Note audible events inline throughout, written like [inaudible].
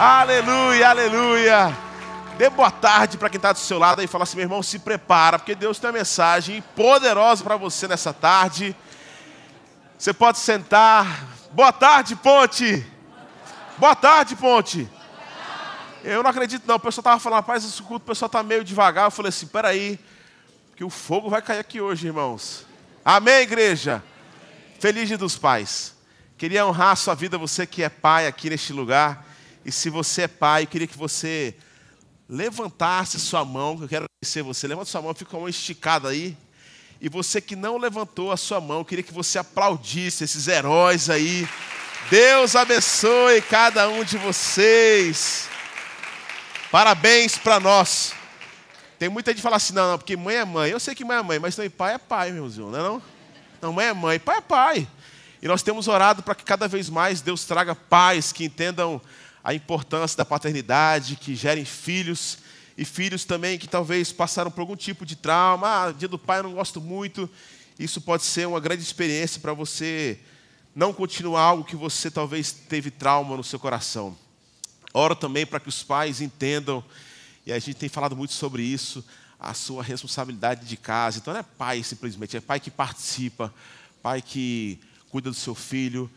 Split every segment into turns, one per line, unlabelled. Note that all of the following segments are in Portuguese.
Aleluia, aleluia. Dê boa tarde para quem está do seu lado e fala assim, meu irmão, se prepara, porque Deus tem uma mensagem poderosa para você nessa tarde. Você pode sentar. Boa tarde, Ponte. Boa tarde, Ponte. Eu não acredito não, o pessoal estava falando, rapaz, esse culto, o pessoal está meio devagar. Eu falei assim, peraí, que o fogo vai cair aqui hoje, irmãos. Amém, igreja? Feliz dia dos pais. Queria honrar a sua vida, você que é pai aqui neste lugar. E se você é pai, eu queria que você levantasse sua mão, eu quero agradecer você. Levanta sua mão, fica uma esticada aí. E você que não levantou a sua mão, eu queria que você aplaudisse esses heróis aí. Deus abençoe cada um de vocês. Parabéns para nós. Tem muita gente que fala assim, não, não, porque mãe é mãe. Eu sei que mãe é mãe, mas também pai é pai, meu irmão, não é não? Não, mãe é mãe, pai é pai. E nós temos orado para que cada vez mais Deus traga pais que entendam a importância da paternidade, que gerem filhos, e filhos também que talvez passaram por algum tipo de trauma. Ah, dia do pai eu não gosto muito. Isso pode ser uma grande experiência para você não continuar algo que você talvez teve trauma no seu coração. Oro também para que os pais entendam, e a gente tem falado muito sobre isso, a sua responsabilidade de casa. Então não é pai simplesmente, é pai que participa, pai que cuida do seu filho,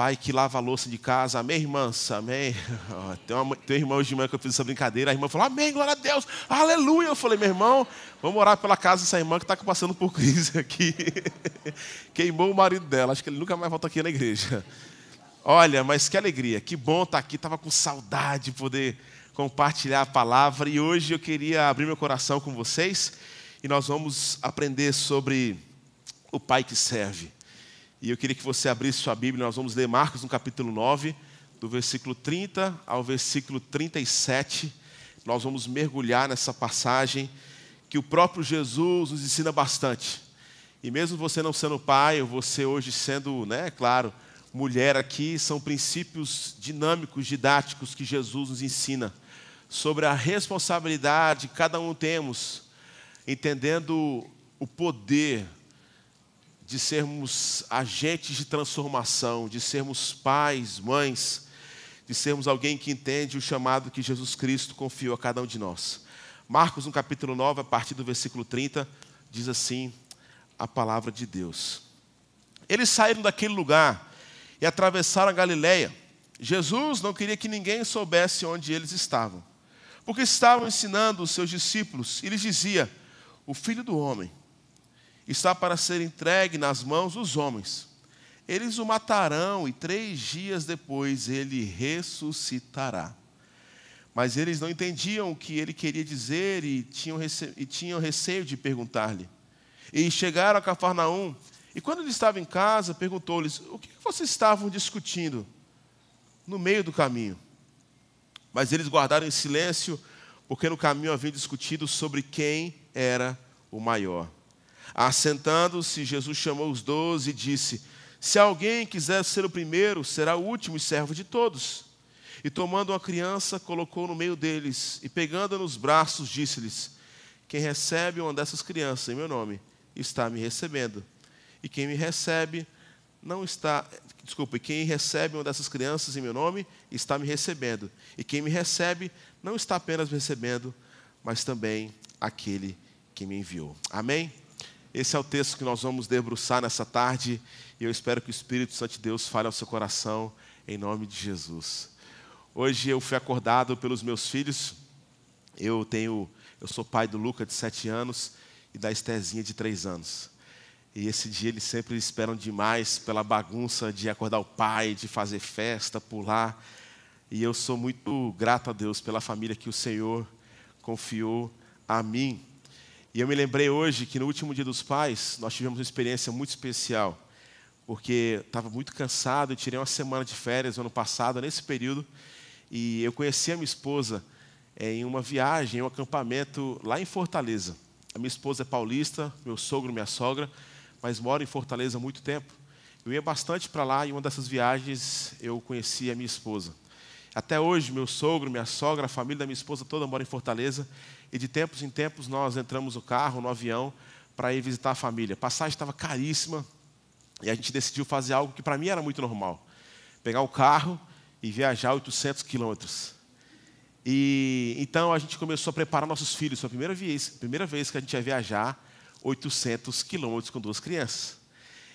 pai que lava a louça de casa, amém, irmãs? Amém. [laughs] Tem, uma, tem uma irmã hoje de manhã que eu fiz essa brincadeira, a irmã falou, amém, glória a Deus, aleluia. Eu falei, meu irmão, vamos orar pela casa dessa irmã que está passando por [laughs] crise aqui. [laughs] Queimou o marido dela, acho que ele nunca mais volta aqui na igreja. Olha, mas que alegria, que bom estar tá aqui, estava com saudade de poder compartilhar a palavra e hoje eu queria abrir meu coração com vocês e nós vamos aprender sobre o Pai que serve. E eu queria que você abrisse sua Bíblia, nós vamos ler Marcos no capítulo 9, do versículo 30 ao versículo 37. Nós vamos mergulhar nessa passagem que o próprio Jesus nos ensina bastante. E mesmo você não sendo pai, ou você hoje sendo, né, claro, mulher aqui, são princípios dinâmicos, didáticos que Jesus nos ensina sobre a responsabilidade que cada um temos, entendendo o poder de sermos agentes de transformação, de sermos pais, mães, de sermos alguém que entende o chamado que Jesus Cristo confiou a cada um de nós. Marcos, no capítulo 9, a partir do versículo 30, diz assim a palavra de Deus. Eles saíram daquele lugar e atravessaram a Galileia. Jesus não queria que ninguém soubesse onde eles estavam, porque estavam ensinando os seus discípulos e lhes dizia: O filho do homem está para ser entregue nas mãos dos homens. Eles o matarão e três dias depois ele ressuscitará. Mas eles não entendiam o que ele queria dizer e tinham, receio, e tinham receio de perguntar-lhe. E chegaram a Cafarnaum, e quando ele estava em casa, perguntou-lhes: O que vocês estavam discutindo no meio do caminho? Mas eles guardaram em silêncio, porque no caminho haviam discutido sobre quem era o maior. Assentando-se, Jesus chamou os doze e disse: Se alguém quiser ser o primeiro, será o último e servo de todos. E tomando uma criança, colocou no meio deles, e pegando-a nos braços, disse-lhes: Quem recebe uma dessas crianças em meu nome, está me recebendo. E quem me recebe, não está. Desculpa, quem recebe uma dessas crianças em meu nome, está me recebendo. E quem me recebe, não está apenas me recebendo, mas também aquele que me enviou. Amém? Esse é o texto que nós vamos debruçar nessa tarde e eu espero que o Espírito Santo de Deus fale ao seu coração em nome de Jesus. Hoje eu fui acordado pelos meus filhos. Eu tenho, eu sou pai do Luca de sete anos e da Estezinha de três anos. E esse dia eles sempre esperam demais pela bagunça de acordar o pai, de fazer festa, pular. E eu sou muito grato a Deus pela família que o Senhor confiou a mim. E eu me lembrei hoje que no último dia dos pais, nós tivemos uma experiência muito especial, porque estava muito cansado, eu tirei uma semana de férias no ano passado, nesse período, e eu conheci a minha esposa é, em uma viagem, em um acampamento lá em Fortaleza. A minha esposa é paulista, meu sogro, minha sogra, mas mora em Fortaleza há muito tempo. Eu ia bastante para lá e uma dessas viagens eu conheci a minha esposa. Até hoje, meu sogro, minha sogra, a família da minha esposa toda mora em Fortaleza e de tempos em tempos nós entramos no carro, no avião, para ir visitar a família. A passagem estava caríssima e a gente decidiu fazer algo que para mim era muito normal: pegar o carro e viajar 800 quilômetros. E então a gente começou a preparar nossos filhos. Foi a primeira vez, primeira vez que a gente ia viajar 800 quilômetros com duas crianças.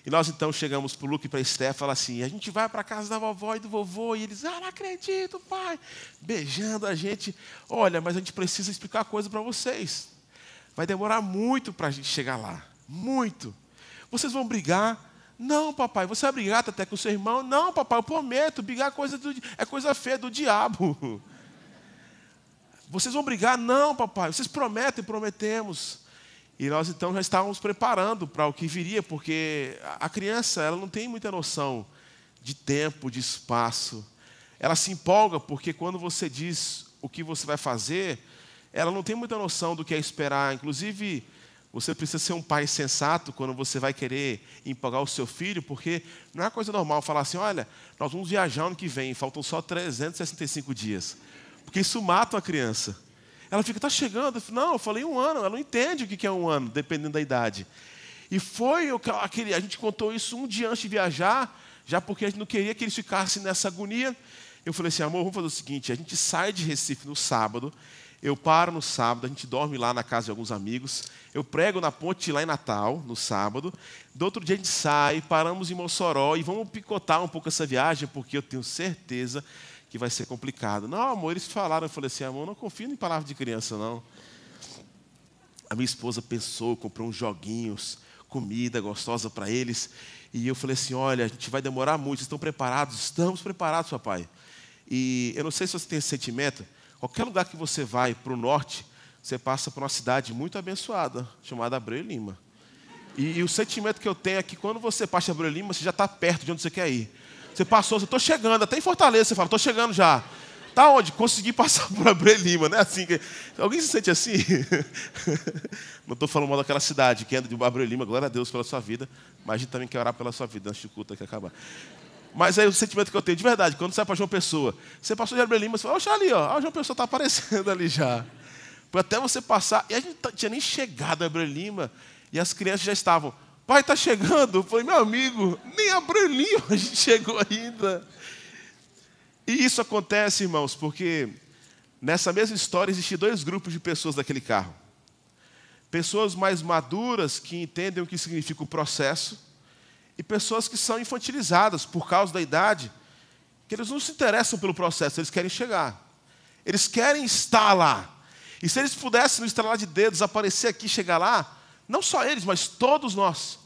E nós então chegamos para o Luke e para a Esté e falamos assim: a gente vai para a casa da vovó e do vovô. E eles, ah, não acredito, pai. Beijando a gente. Olha, mas a gente precisa explicar a coisa para vocês. Vai demorar muito para a gente chegar lá. Muito. Vocês vão brigar. Não, papai, você vai brigar até com o seu irmão? Não, papai, eu prometo, brigar é coisa, do, é coisa feia do diabo. [laughs] Vocês vão brigar? Não, papai, vocês prometem, prometemos. E nós então já estávamos preparando para o que viria, porque a criança ela não tem muita noção de tempo, de espaço. Ela se empolga porque quando você diz o que você vai fazer, ela não tem muita noção do que é esperar. Inclusive, você precisa ser um pai sensato quando você vai querer empolgar o seu filho, porque não é coisa normal falar assim: olha, nós vamos viajar ano que vem, faltam só 365 dias. Porque isso mata a criança. Ela fica, está chegando. Eu não, eu falei um ano. Ela não entende o que é um ano, dependendo da idade. E foi aquele, a gente contou isso um dia antes de viajar, já porque a gente não queria que eles ficassem nessa agonia. Eu falei assim, amor, vamos fazer o seguinte: a gente sai de Recife no sábado, eu paro no sábado, a gente dorme lá na casa de alguns amigos, eu prego na ponte lá em Natal, no sábado, do outro dia a gente sai, paramos em Mossoró e vamos picotar um pouco essa viagem, porque eu tenho certeza que vai ser complicado. Não, amor, eles falaram, eu falei assim, amor, não confio em palavras de criança, não. A minha esposa pensou, comprou uns joguinhos, comida gostosa para eles. E eu falei assim: olha, a gente vai demorar muito, estão preparados? Estamos preparados, papai. E eu não sei se você tem esse sentimento, qualquer lugar que você vai para o norte, você passa por uma cidade muito abençoada, chamada Abreu Lima. E, e, o sentimento que eu tenho é que quando você passa Abreu Lima, você já está perto de onde você quer ir. Você passou, você estou chegando, até em Fortaleza, você fala, estou chegando já. Tá onde? Consegui passar por Abreu Lima, né? Assim, que... Alguém se sente assim? [laughs] Não estou falando mal daquela cidade, que anda de Abreu Lima, glória a Deus pela sua vida, mas a gente também quer orar pela sua vida antes de culto aqui acabar. Mas aí o sentimento que eu tenho, de verdade, quando você vai para João Pessoa, você passou de Abreu Lima, você fala, oxa ali, ó, o João Pessoa está aparecendo ali já. Até você passar, e a gente não tinha nem chegado a Abreu Lima, e as crianças já estavam, Pai, está chegando. Eu falei, meu amigo, nem a Braninho a gente [laughs] chegou ainda. E isso acontece, irmãos, porque nessa mesma história existem dois grupos de pessoas daquele carro. Pessoas mais maduras que entendem o que significa o processo e pessoas que são infantilizadas por causa da idade, que eles não se interessam pelo processo, eles querem chegar. Eles querem estar lá. E se eles pudessem, no estralar de dedos, aparecer aqui e chegar lá, não só eles, mas todos nós.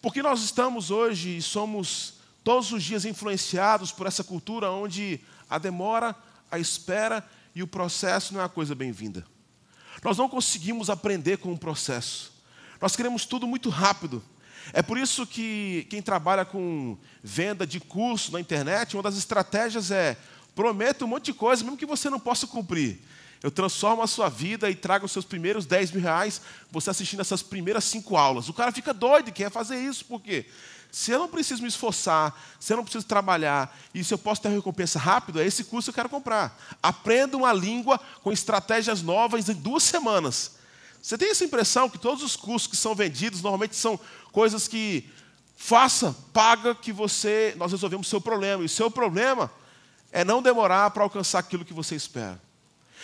Porque nós estamos hoje e somos todos os dias influenciados por essa cultura onde a demora, a espera e o processo não é uma coisa bem-vinda. Nós não conseguimos aprender com o processo. Nós queremos tudo muito rápido. É por isso que quem trabalha com venda de curso na internet, uma das estratégias é prometa um monte de coisa, mesmo que você não possa cumprir. Eu transformo a sua vida e trago os seus primeiros 10 mil reais, você assistindo essas primeiras cinco aulas. O cara fica doido e quer fazer isso, por quê? Se eu não preciso me esforçar, se eu não preciso trabalhar, e se eu posso ter recompensa rápido, é esse curso que eu quero comprar. Aprenda uma língua com estratégias novas em duas semanas. Você tem essa impressão que todos os cursos que são vendidos normalmente são coisas que faça, paga que você, nós resolvemos o seu problema. E o seu problema é não demorar para alcançar aquilo que você espera.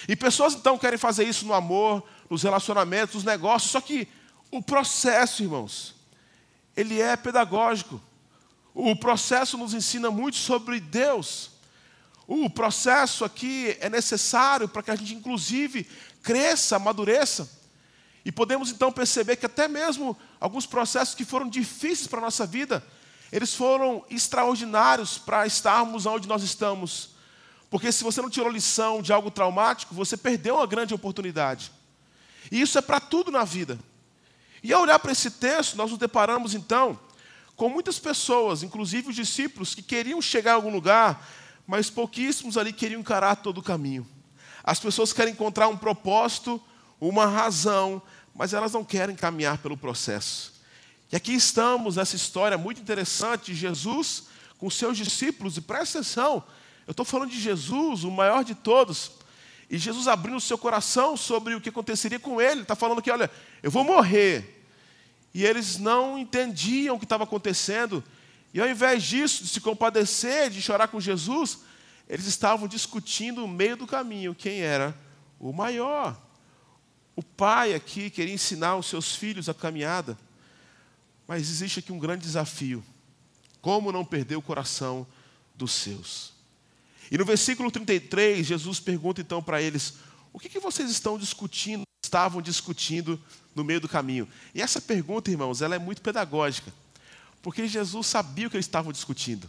E pessoas então querem fazer isso no amor, nos relacionamentos, nos negócios, só que o processo, irmãos, ele é pedagógico. O processo nos ensina muito sobre Deus. O processo aqui é necessário para que a gente, inclusive, cresça, amadureça. E podemos então perceber que até mesmo alguns processos que foram difíceis para a nossa vida, eles foram extraordinários para estarmos onde nós estamos. Porque se você não tirou lição de algo traumático, você perdeu uma grande oportunidade. E isso é para tudo na vida. E ao olhar para esse texto, nós nos deparamos então com muitas pessoas, inclusive os discípulos, que queriam chegar a algum lugar, mas pouquíssimos ali queriam encarar todo o caminho. As pessoas querem encontrar um propósito, uma razão, mas elas não querem caminhar pelo processo. E aqui estamos nessa história muito interessante de Jesus com seus discípulos, e presta atenção, eu estou falando de Jesus, o maior de todos. E Jesus abrindo o seu coração sobre o que aconteceria com ele. Está falando que, olha, eu vou morrer. E eles não entendiam o que estava acontecendo. E ao invés disso, de se compadecer, de chorar com Jesus, eles estavam discutindo no meio do caminho quem era o maior. O pai aqui queria ensinar os seus filhos a caminhada, mas existe aqui um grande desafio: como não perder o coração dos seus? E no versículo 33, Jesus pergunta então para eles: o que, que vocês estão discutindo, estavam discutindo no meio do caminho? E essa pergunta, irmãos, ela é muito pedagógica, porque Jesus sabia o que eles estavam discutindo.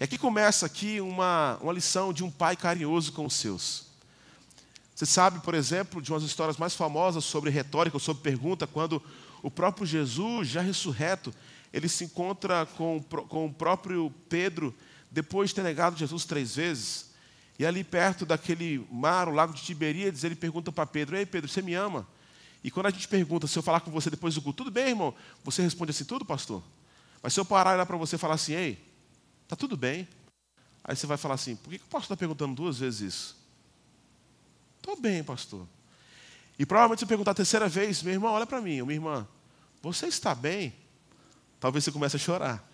E aqui começa aqui uma, uma lição de um pai carinhoso com os seus. Você sabe, por exemplo, de umas histórias mais famosas sobre retórica, sobre pergunta, quando o próprio Jesus, já ressurreto, ele se encontra com, com o próprio Pedro, depois de ter negado Jesus três vezes. E ali perto daquele mar, o lago de Tiberíades, ele pergunta para Pedro: Ei, Pedro, você me ama? E quando a gente pergunta, se eu falar com você depois do culto, tudo bem, irmão? Você responde assim: tudo, pastor? Mas se eu parar lá para você falar assim: Ei, Está tudo bem. Aí você vai falar assim: por que, que o pastor está perguntando duas vezes isso? Estou bem, pastor. E provavelmente você perguntar a terceira vez: meu irmão, olha para mim, minha irmã, você está bem? Talvez você comece a chorar.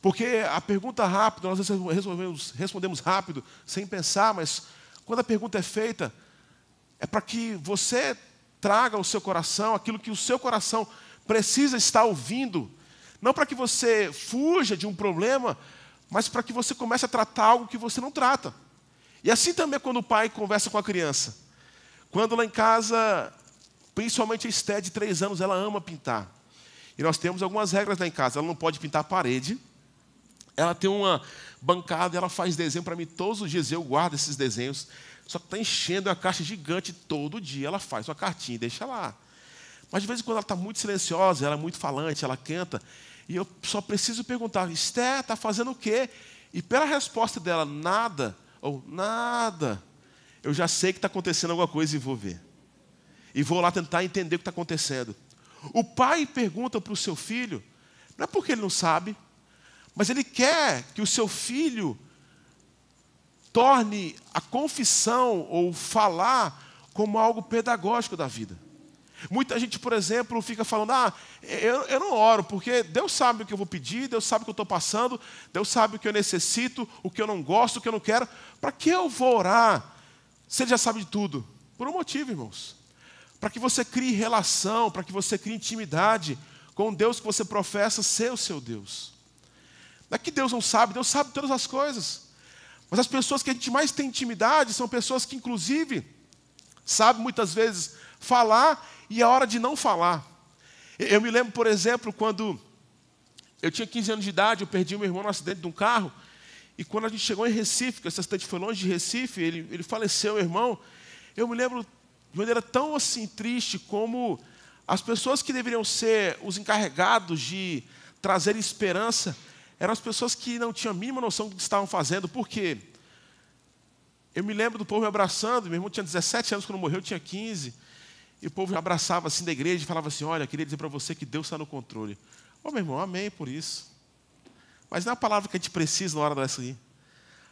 Porque a pergunta rápida, nós respondemos, respondemos rápido, sem pensar, mas quando a pergunta é feita, é para que você traga ao seu coração aquilo que o seu coração precisa estar ouvindo não para que você fuja de um problema, mas para que você comece a tratar algo que você não trata. E assim também é quando o pai conversa com a criança. Quando lá em casa, principalmente a Esté de três anos, ela ama pintar. E nós temos algumas regras lá em casa. Ela não pode pintar a parede. Ela tem uma bancada, ela faz desenho para mim todos os dias. Eu guardo esses desenhos. Só que está enchendo uma caixa gigante todo dia. Ela faz uma cartinha e deixa lá. Mas de vez em quando ela está muito silenciosa, ela é muito falante, ela canta. E eu só preciso perguntar, Esté, está fazendo o quê? E pela resposta dela, nada, ou nada, eu já sei que está acontecendo alguma coisa e vou ver. E vou lá tentar entender o que está acontecendo. O pai pergunta para o seu filho, não é porque ele não sabe, mas ele quer que o seu filho torne a confissão ou falar como algo pedagógico da vida. Muita gente, por exemplo, fica falando: ah, eu, eu não oro, porque Deus sabe o que eu vou pedir, Deus sabe o que eu estou passando, Deus sabe o que eu necessito, o que eu não gosto, o que eu não quero. Para que eu vou orar se Ele já sabe de tudo? Por um motivo, irmãos. Para que você crie relação, para que você crie intimidade com Deus que você professa ser o seu Deus. Não é que Deus não sabe, Deus sabe todas as coisas. Mas as pessoas que a gente mais tem intimidade são pessoas que, inclusive, sabem muitas vezes falar e a hora de não falar. Eu me lembro, por exemplo, quando eu tinha 15 anos de idade, eu perdi meu irmão no acidente de um carro. E quando a gente chegou em Recife, que essa cidade foi longe de Recife, ele, ele faleceu, meu irmão. Eu me lembro de maneira tão assim triste como as pessoas que deveriam ser os encarregados de trazer esperança eram as pessoas que não tinham a mínima noção do que estavam fazendo. Por quê? Eu me lembro do povo me abraçando, meu irmão tinha 17 anos quando morreu, eu tinha 15. E o povo abraçava assim da igreja e falava assim: Olha, queria dizer para você que Deus está no controle. Ô oh, meu irmão, amém por isso. Mas não é a palavra que a gente precisa na hora dessa aí.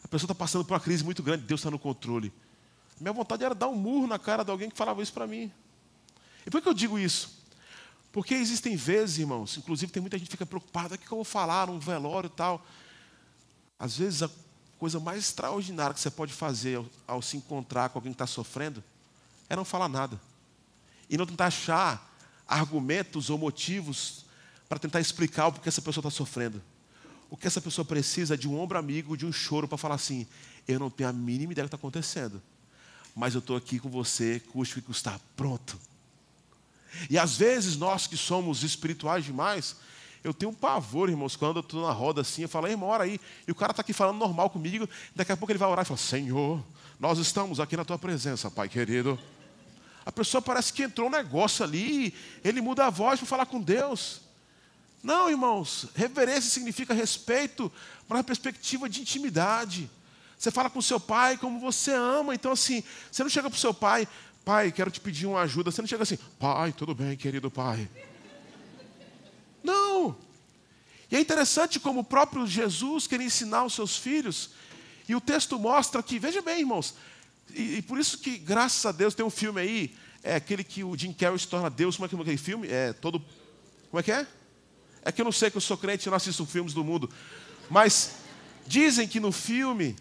A pessoa está passando por uma crise muito grande, Deus está no controle. Minha vontade era dar um murro na cara de alguém que falava isso para mim. E por que eu digo isso? Porque existem vezes, irmãos, inclusive tem muita gente que fica preocupada: o que eu vou falar num velório e tal. Às vezes a coisa mais extraordinária que você pode fazer ao, ao se encontrar com alguém que está sofrendo é não falar nada e não tentar achar argumentos ou motivos para tentar explicar o porquê essa pessoa está sofrendo. O que essa pessoa precisa é de um ombro amigo, de um choro para falar assim: eu não tenho a mínima ideia do que está acontecendo, mas eu estou aqui com você, custe o que custar, pronto. E às vezes nós que somos espirituais demais, eu tenho um pavor, irmãos, quando eu estou na roda assim, eu falo, irmão, ora aí, e o cara está aqui falando normal comigo, daqui a pouco ele vai orar e fala, Senhor, nós estamos aqui na tua presença, Pai querido. A pessoa parece que entrou um negócio ali, ele muda a voz para falar com Deus. Não, irmãos, reverência significa respeito para a perspectiva de intimidade. Você fala com seu pai como você ama. Então, assim, você não chega para o seu pai, pai, quero te pedir uma ajuda. Você não chega assim, pai, tudo bem, querido pai. Não. E é interessante como o próprio Jesus quer ensinar os seus filhos. E o texto mostra que, veja bem, irmãos, e, e, por isso que, graças a Deus, tem um filme aí, é aquele que o Jim Carrey se torna Deus. Como é que é aquele filme? É todo. Como é que é? É que eu não sei que eu sou crente, eu não assisto filmes do mundo. Mas dizem que no filme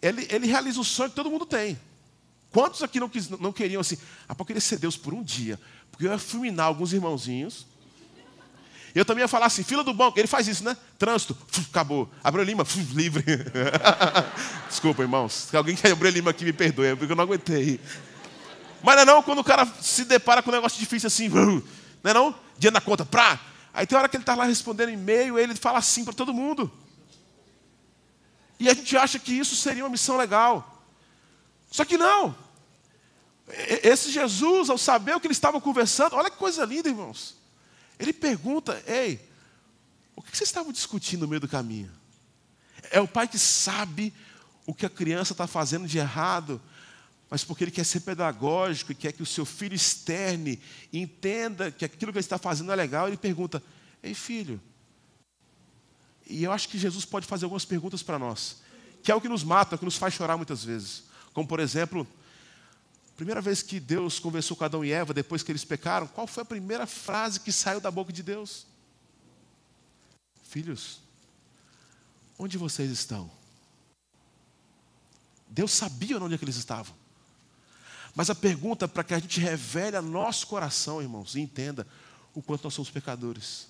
ele, ele realiza o sonho que todo mundo tem. Quantos aqui não, quis, não queriam assim? Ah, eu queria ser Deus por um dia. Porque eu ia fulminar alguns irmãozinhos. Eu também ia falar assim, fila do banco. Ele faz isso, né? Trânsito, acabou. Abreu Lima, livre. [laughs] Desculpa, irmãos. Se alguém quer Abreu Lima aqui, me perdoe, porque eu não aguentei. Mas não é não, quando o cara se depara com um negócio difícil assim, não é não? Dia na conta, pra. Aí tem hora que ele está lá respondendo e-mail, ele fala assim para todo mundo. E a gente acha que isso seria uma missão legal. Só que não. Esse Jesus, ao saber o que eles estavam conversando, olha que coisa linda, irmãos. Ele pergunta: Ei, o que vocês estavam discutindo no meio do caminho? É o pai que sabe o que a criança está fazendo de errado, mas porque ele quer ser pedagógico e quer que o seu filho externe entenda que aquilo que ele está fazendo é legal, ele pergunta: Ei, filho. E eu acho que Jesus pode fazer algumas perguntas para nós, que é o que nos mata, o que nos faz chorar muitas vezes. Como, por exemplo, primeira vez que Deus conversou com Adão e Eva, depois que eles pecaram, qual foi a primeira frase que saiu da boca de Deus? Filhos, onde vocês estão? Deus sabia onde é que eles estavam. Mas a pergunta para que a gente revele a nosso coração, irmãos, e entenda o quanto nós somos pecadores.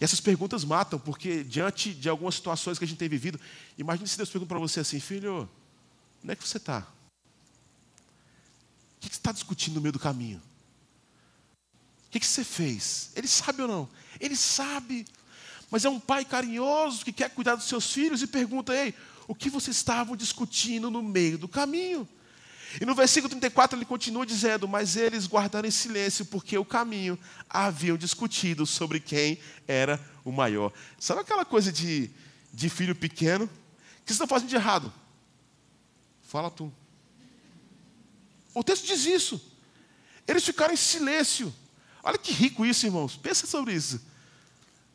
E essas perguntas matam, porque diante de algumas situações que a gente tem vivido, imagine se Deus pergunta para você assim, filho, onde é que você está? O que você está discutindo no meio do caminho? O que você fez? Ele sabe ou não? Ele sabe. Mas é um pai carinhoso que quer cuidar dos seus filhos e pergunta: Ei, o que vocês estavam discutindo no meio do caminho? E no versículo 34 ele continua dizendo: Mas eles guardaram em silêncio, porque o caminho haviam discutido sobre quem era o maior. Sabe aquela coisa de, de filho pequeno? O que vocês estão fazendo de errado? Fala tu. O texto diz isso. Eles ficaram em silêncio. Olha que rico isso, irmãos. Pensa sobre isso.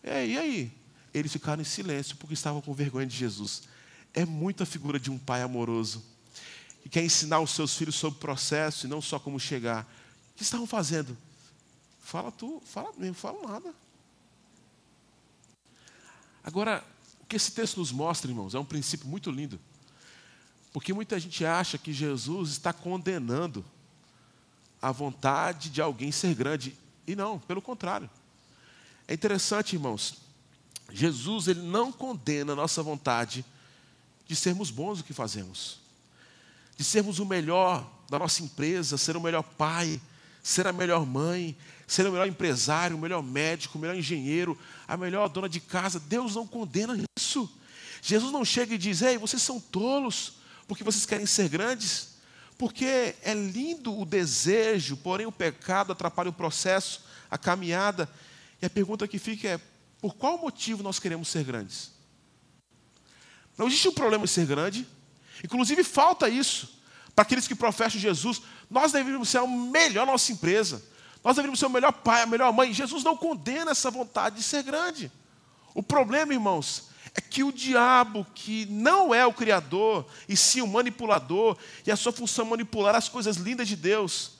É, e aí? Eles ficaram em silêncio porque estavam com vergonha de Jesus. É muita figura de um pai amoroso que quer ensinar os seus filhos sobre o processo e não só como chegar. O que estavam fazendo? Fala tu, fala mesmo, fala nada. Agora, o que esse texto nos mostra, irmãos, é um princípio muito lindo. Porque muita gente acha que Jesus está condenando a vontade de alguém ser grande. E não, pelo contrário. É interessante, irmãos. Jesus ele não condena a nossa vontade de sermos bons no que fazemos de sermos o melhor da nossa empresa, ser o melhor pai, ser a melhor mãe, ser o melhor empresário, o melhor médico, o melhor engenheiro, a melhor dona de casa. Deus não condena isso. Jesus não chega e diz: Ei, vocês são tolos porque vocês querem ser grandes. Porque é lindo o desejo, porém o pecado atrapalha o processo, a caminhada. E a pergunta que fica é: por qual motivo nós queremos ser grandes? Não existe um problema em ser grande, Inclusive, falta isso para aqueles que professam Jesus. Nós deveríamos ser a melhor nossa empresa. Nós deveríamos ser o melhor pai, a melhor mãe. Jesus não condena essa vontade de ser grande. O problema, irmãos, é que o diabo, que não é o criador, e sim o manipulador, e a sua função é manipular as coisas lindas de Deus,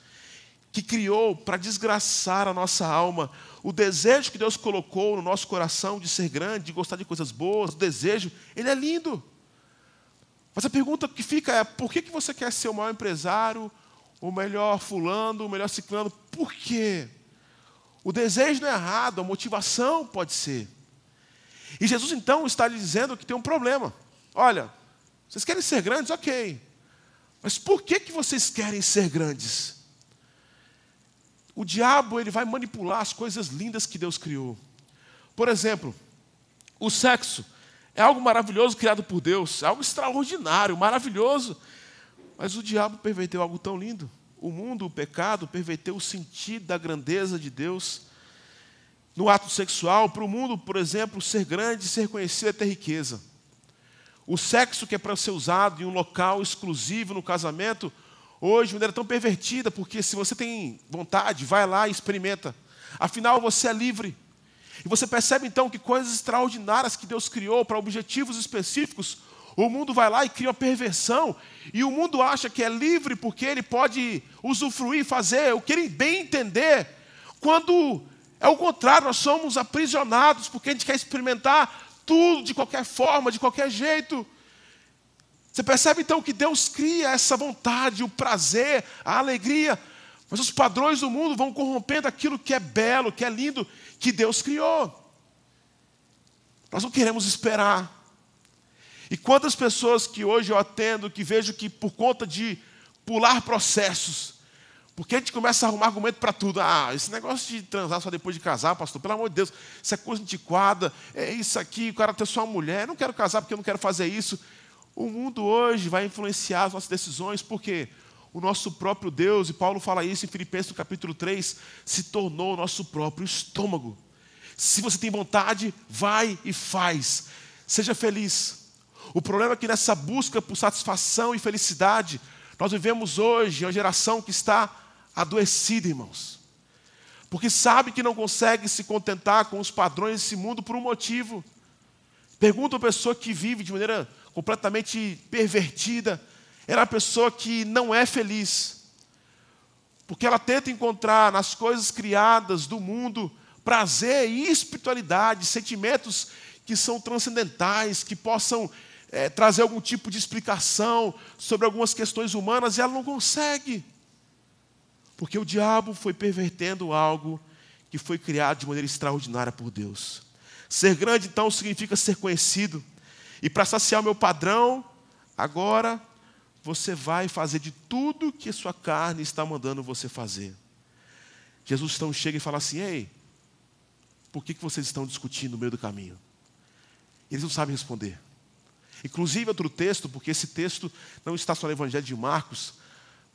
que criou para desgraçar a nossa alma, o desejo que Deus colocou no nosso coração de ser grande, de gostar de coisas boas, o desejo, ele é lindo. Mas a pergunta que fica é: por que, que você quer ser o maior empresário, o melhor fulano, o melhor ciclano? Por quê? O desejo não é errado, a motivação pode ser. E Jesus então está lhe dizendo que tem um problema. Olha, vocês querem ser grandes? Ok. Mas por que, que vocês querem ser grandes? O diabo ele vai manipular as coisas lindas que Deus criou. Por exemplo, o sexo. É algo maravilhoso criado por Deus, é algo extraordinário, maravilhoso. Mas o diabo perverteu algo tão lindo. O mundo, o pecado, perverteu o sentido da grandeza de Deus. No ato sexual, para o mundo, por exemplo, ser grande, ser conhecido é ter riqueza. O sexo que é para ser usado em um local exclusivo no casamento, hoje de maneira tão pervertida, porque se você tem vontade, vai lá e experimenta. Afinal, você é livre. E você percebe então que coisas extraordinárias que Deus criou para objetivos específicos, o mundo vai lá e cria uma perversão, e o mundo acha que é livre porque ele pode usufruir, fazer o que ele bem entender, quando é o contrário, nós somos aprisionados porque a gente quer experimentar tudo de qualquer forma, de qualquer jeito. Você percebe então que Deus cria essa vontade, o prazer, a alegria, mas os padrões do mundo vão corrompendo aquilo que é belo, que é lindo, que Deus criou. Nós não queremos esperar. E quantas pessoas que hoje eu atendo, que vejo que por conta de pular processos, porque a gente começa a arrumar argumento para tudo. Ah, esse negócio de transar só depois de casar, pastor, pelo amor de Deus, isso é coisa antiquada, é isso aqui, o cara ter só uma mulher, eu não quero casar porque eu não quero fazer isso. O mundo hoje vai influenciar as nossas decisões, porque o nosso próprio Deus, e Paulo fala isso em Filipenses no capítulo 3, se tornou o nosso próprio estômago. Se você tem vontade, vai e faz. Seja feliz. O problema é que nessa busca por satisfação e felicidade, nós vivemos hoje uma geração que está adoecida, irmãos. Porque sabe que não consegue se contentar com os padrões desse mundo por um motivo. Pergunta a pessoa que vive de maneira completamente pervertida, era a pessoa que não é feliz. Porque ela tenta encontrar nas coisas criadas do mundo prazer e espiritualidade, sentimentos que são transcendentais, que possam é, trazer algum tipo de explicação sobre algumas questões humanas, e ela não consegue. Porque o diabo foi pervertendo algo que foi criado de maneira extraordinária por Deus. Ser grande, então, significa ser conhecido. E para saciar o meu padrão, agora você vai fazer de tudo que sua carne está mandando você fazer. Jesus então chega e fala assim: Ei, por que, que vocês estão discutindo no meio do caminho? Eles não sabem responder. Inclusive, outro texto, porque esse texto não está só no Evangelho de Marcos,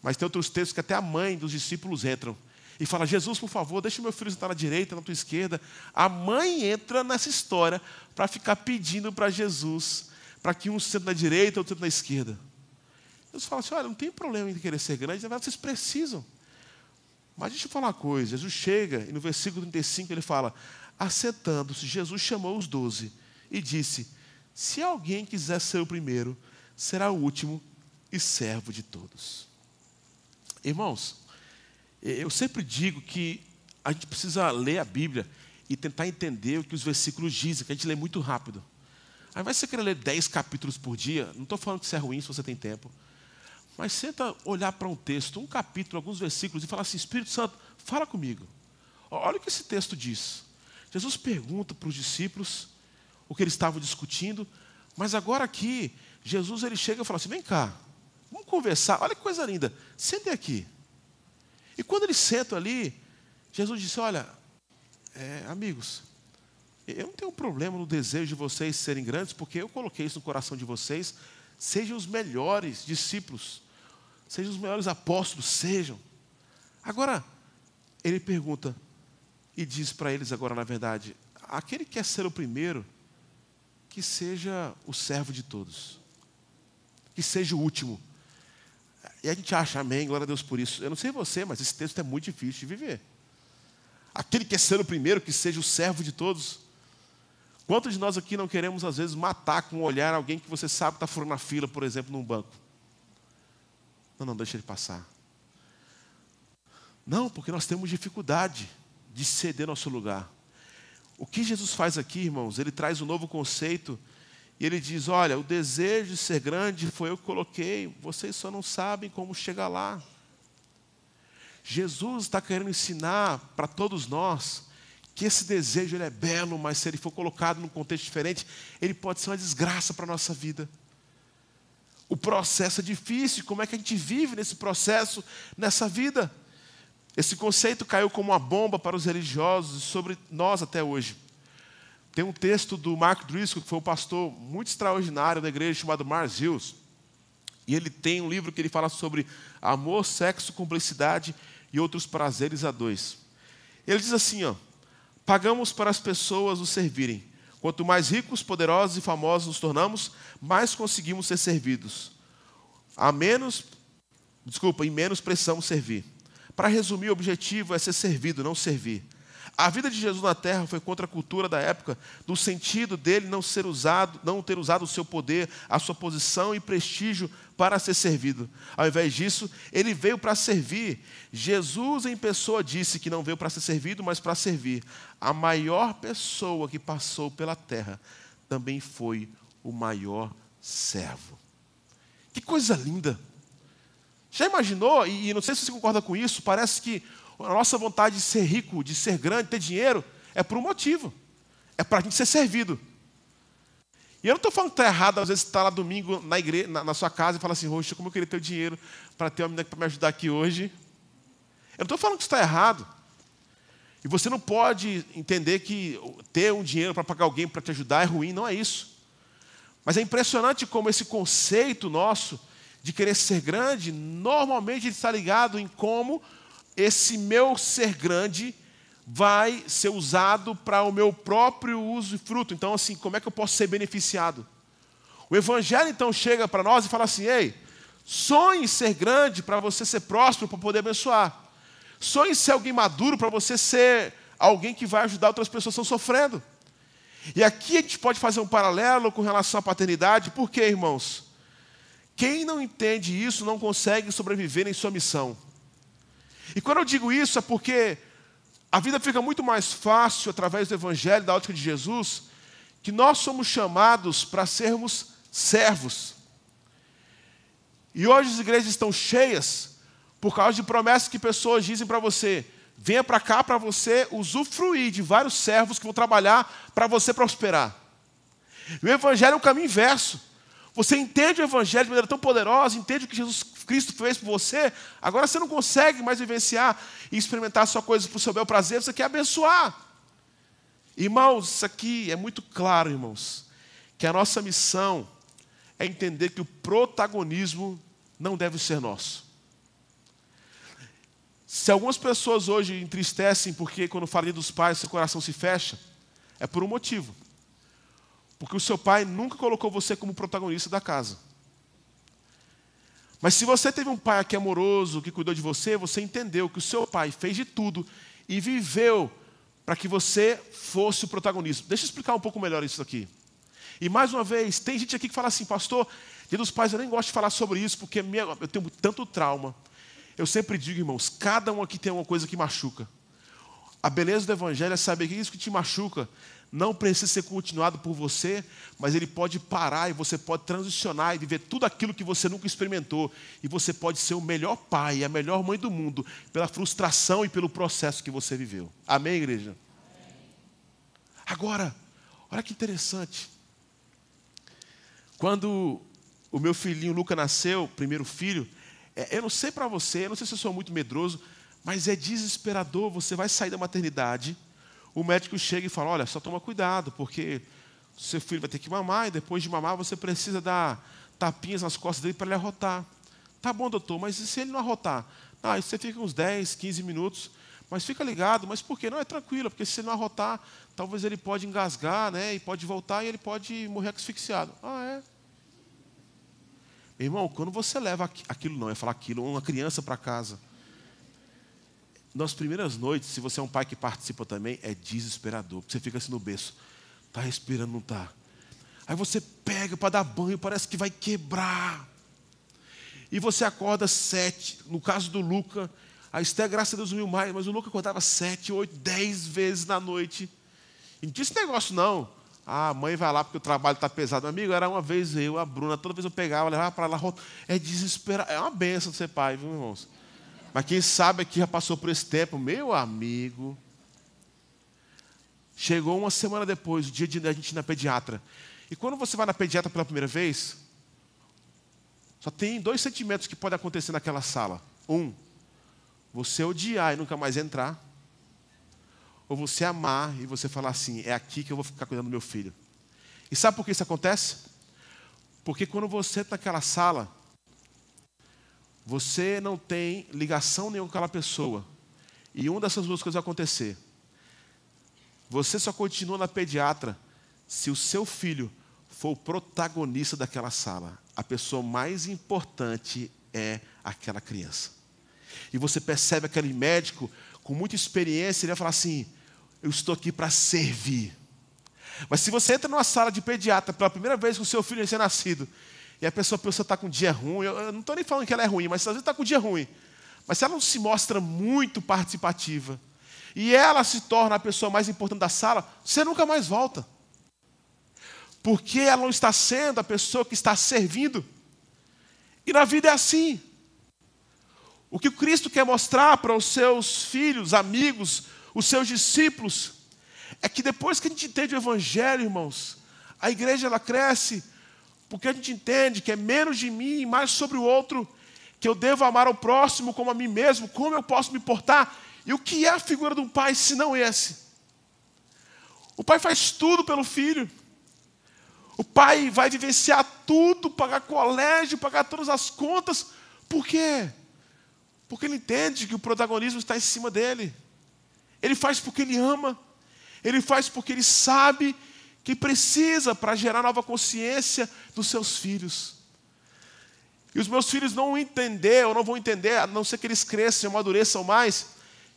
mas tem outros textos que até a mãe dos discípulos entram e fala: Jesus, por favor, deixa meu filho sentar na direita, na tua esquerda. A mãe entra nessa história para ficar pedindo para Jesus, para que um sente na direita, outro na esquerda. Jesus fala assim: olha, não tem problema em querer ser grande, na verdade vocês precisam. Mas deixa eu falar uma coisa: Jesus chega e no versículo 35 ele fala: assentando-se, Jesus chamou os doze e disse: Se alguém quiser ser o primeiro, será o último e servo de todos. Irmãos, eu sempre digo que a gente precisa ler a Bíblia e tentar entender o que os versículos dizem, que a gente lê muito rápido. Ao invés de você querer ler 10 capítulos por dia, não estou falando que isso é ruim se você tem tempo, mas senta olhar para um texto, um capítulo, alguns versículos e falar assim: Espírito Santo, fala comigo. Olha o que esse texto diz. Jesus pergunta para os discípulos o que eles estavam discutindo, mas agora aqui, Jesus ele chega e fala assim: vem cá, vamos conversar, olha que coisa linda, sentem aqui. E quando eles sentam ali, Jesus disse: Olha, é, amigos, eu não tenho problema no desejo de vocês serem grandes, porque eu coloquei isso no coração de vocês. Sejam os melhores discípulos, sejam os melhores apóstolos, sejam. Agora, ele pergunta e diz para eles agora, na verdade, aquele que quer ser o primeiro, que seja o servo de todos, que seja o último. E a gente acha, amém, glória a Deus por isso. Eu não sei você, mas esse texto é muito difícil de viver. Aquele que quer ser o primeiro, que seja o servo de todos. Quantos de nós aqui não queremos, às vezes, matar com um olhar alguém que você sabe que está furando a fila, por exemplo, num banco? Não, não, deixa ele passar. Não, porque nós temos dificuldade de ceder nosso lugar. O que Jesus faz aqui, irmãos? Ele traz um novo conceito e ele diz: Olha, o desejo de ser grande foi eu que coloquei, vocês só não sabem como chegar lá. Jesus está querendo ensinar para todos nós que esse desejo ele é belo, mas se ele for colocado num contexto diferente, ele pode ser uma desgraça para a nossa vida. O processo é difícil, como é que a gente vive nesse processo, nessa vida? Esse conceito caiu como uma bomba para os religiosos e sobre nós até hoje. Tem um texto do Mark Driscoll, que foi um pastor muito extraordinário da igreja, chamado Mars Hills. E ele tem um livro que ele fala sobre amor, sexo, cumplicidade e outros prazeres a dois. Ele diz assim, ó, pagamos para as pessoas nos servirem. Quanto mais ricos, poderosos e famosos nos tornamos, mais conseguimos ser servidos. A menos, desculpa, em menos precisamos servir. Para resumir, o objetivo é ser servido, não servir. A vida de Jesus na terra foi contra a cultura da época, no sentido dele não ser usado, não ter usado o seu poder, a sua posição e prestígio para ser servido. Ao invés disso, ele veio para servir. Jesus em pessoa disse que não veio para ser servido, mas para servir. A maior pessoa que passou pela terra também foi o maior servo. Que coisa linda. Já imaginou, e não sei se você concorda com isso, parece que a nossa vontade de ser rico, de ser grande, ter dinheiro, é por um motivo. É para a gente ser servido. E eu não estou falando que está errado, às vezes, estar tá lá domingo na, igreja, na, na, sua casa e falar assim, Roxa, como eu queria ter o dinheiro para ter uma menina para me ajudar aqui hoje. Eu não estou falando que está errado. E você não pode entender que ter um dinheiro para pagar alguém para te ajudar é ruim, não é isso. Mas é impressionante como esse conceito nosso de querer ser grande, normalmente está ligado em como esse meu ser grande vai ser usado para o meu próprio uso e fruto. Então, assim, como é que eu posso ser beneficiado? O Evangelho, então, chega para nós e fala assim: ei, sonhe ser grande para você ser próspero, para poder abençoar. Sonhe ser alguém maduro para você ser alguém que vai ajudar outras pessoas que estão sofrendo. E aqui a gente pode fazer um paralelo com relação à paternidade, por quê, irmãos? Quem não entende isso não consegue sobreviver em sua missão. E quando eu digo isso é porque a vida fica muito mais fácil através do Evangelho, da ótica de Jesus, que nós somos chamados para sermos servos. E hoje as igrejas estão cheias por causa de promessas que pessoas dizem para você: venha para cá para você usufruir de vários servos que vão trabalhar para você prosperar. E o Evangelho é o caminho inverso. Você entende o Evangelho de maneira tão poderosa, entende o que Jesus Cristo fez por você, agora você não consegue mais vivenciar e experimentar só coisas para o seu bel prazer, você quer abençoar. Irmãos, isso aqui é muito claro, irmãos, que a nossa missão é entender que o protagonismo não deve ser nosso. Se algumas pessoas hoje entristecem porque quando falei dos pais seu coração se fecha, é por um motivo. Porque o seu pai nunca colocou você como protagonista da casa. Mas se você teve um pai aqui amoroso, que cuidou de você, você entendeu que o seu pai fez de tudo e viveu para que você fosse o protagonista. Deixa eu explicar um pouco melhor isso aqui. E mais uma vez, tem gente aqui que fala assim, pastor, dia dos pais eu nem gosto de falar sobre isso, porque eu tenho tanto trauma. Eu sempre digo, irmãos, cada um aqui tem uma coisa que machuca. A beleza do evangelho é saber que isso que te machuca não precisa ser continuado por você, mas ele pode parar e você pode transicionar e viver tudo aquilo que você nunca experimentou. E você pode ser o melhor pai, a melhor mãe do mundo, pela frustração e pelo processo que você viveu. Amém, igreja? Agora, olha que interessante. Quando o meu filhinho Luca nasceu, primeiro filho, é, eu não sei para você, eu não sei se eu sou muito medroso, mas é desesperador. Você vai sair da maternidade o médico chega e fala: Olha, só toma cuidado, porque seu filho vai ter que mamar e depois de mamar você precisa dar tapinhas nas costas dele para ele arrotar. Tá bom, doutor, mas e se ele não arrotar? Ah, você fica uns 10, 15 minutos, mas fica ligado, mas por quê? Não, é tranquilo, porque se ele não arrotar, talvez ele pode engasgar, né? E pode voltar e ele pode morrer asfixiado. Ah, é? Irmão, quando você leva aquilo, não, é falar aquilo, uma criança para casa, nas primeiras noites, se você é um pai que participa também, é desesperador. Você fica assim no berço. Está respirando, não está? Aí você pega para dar banho, parece que vai quebrar. E você acorda sete. No caso do Luca, a Esté, graças a Deus, dormiu mais, mas o Luca acordava sete, oito, dez vezes na noite. E não tinha esse negócio, não. Ah, a mãe vai lá porque o trabalho está pesado. Amigo, era uma vez eu, a Bruna, toda vez eu pegava, levava para lá. É desesperado. É uma benção ser pai, viu, irmãos? Mas quem sabe aqui já passou por esse tempo, meu amigo. Chegou uma semana depois, o dia de a gente ir na pediatra. E quando você vai na pediatra pela primeira vez, só tem dois sentimentos que podem acontecer naquela sala. Um, você odiar e nunca mais entrar. Ou você amar e você falar assim: é aqui que eu vou ficar cuidando do meu filho. E sabe por que isso acontece? Porque quando você está naquela sala, você não tem ligação nenhuma com aquela pessoa, e uma dessas duas coisas vai acontecer. Você só continua na pediatra se o seu filho for o protagonista daquela sala. A pessoa mais importante é aquela criança. E você percebe aquele médico com muita experiência, ele vai falar assim: Eu estou aqui para servir. Mas se você entra numa sala de pediatra pela primeira vez com o seu filho recém-nascido, e a pessoa, a pessoa está com um dia ruim. Eu, não estou nem falando que ela é ruim, mas às vezes está com um dia ruim. Mas se ela não se mostra muito participativa, e ela se torna a pessoa mais importante da sala, você nunca mais volta. Porque ela não está sendo a pessoa que está servindo. E na vida é assim. O que o Cristo quer mostrar para os seus filhos, amigos, os seus discípulos, é que depois que a gente entende o Evangelho, irmãos, a igreja ela cresce, porque a gente entende que é menos de mim e mais sobre o outro, que eu devo amar ao próximo como a mim mesmo, como eu posso me portar. E o que é a figura de um pai se não esse? O pai faz tudo pelo filho. O pai vai vivenciar tudo, pagar colégio, pagar todas as contas. Por quê? Porque ele entende que o protagonismo está em cima dele. Ele faz porque ele ama. Ele faz porque ele sabe que precisa para gerar nova consciência dos seus filhos. E os meus filhos não entender, ou não vão entender, a não ser que eles cresçam e amadureçam mais,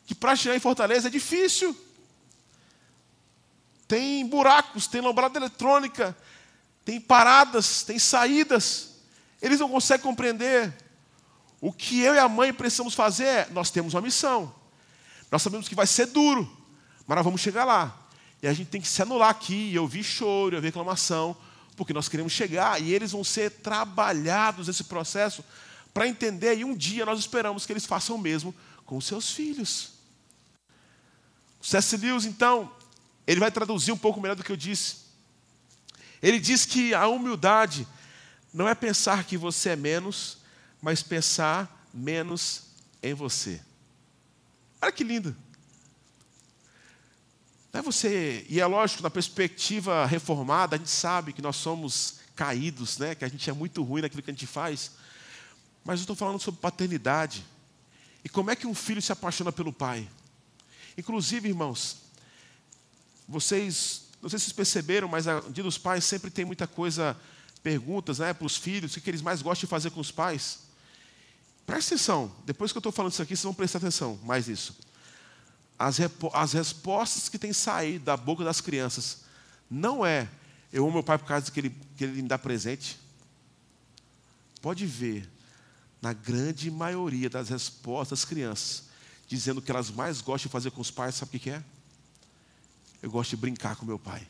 que para chegar em Fortaleza é difícil. Tem buracos, tem lombrada eletrônica, tem paradas, tem saídas. Eles não conseguem compreender. O que eu e a mãe precisamos fazer é, nós temos uma missão. Nós sabemos que vai ser duro, mas nós vamos chegar lá. E a gente tem que se anular aqui e ouvir choro, e ouvir reclamação, porque nós queremos chegar e eles vão ser trabalhados nesse processo para entender e um dia nós esperamos que eles façam o mesmo com os seus filhos. O C.S. Lewis, então, ele vai traduzir um pouco melhor do que eu disse. Ele diz que a humildade não é pensar que você é menos, mas pensar menos em você. Olha que lindo. Não é você, e é lógico, na perspectiva reformada, a gente sabe que nós somos caídos, né? que a gente é muito ruim naquilo que a gente faz. Mas eu estou falando sobre paternidade. E como é que um filho se apaixona pelo pai? Inclusive, irmãos, vocês, não sei se vocês perceberam, mas a dia dos pais sempre tem muita coisa, perguntas né, para os filhos, o que eles mais gostam de fazer com os pais. Presta atenção, depois que eu estou falando isso aqui, vocês vão prestar atenção, mais isso. As, as respostas que têm saído da boca das crianças não é eu amo meu pai por causa que ele, que ele me dá presente. Pode ver, na grande maioria das respostas das crianças, dizendo que elas mais gostam de fazer com os pais, sabe o que é? Eu gosto de brincar com meu pai.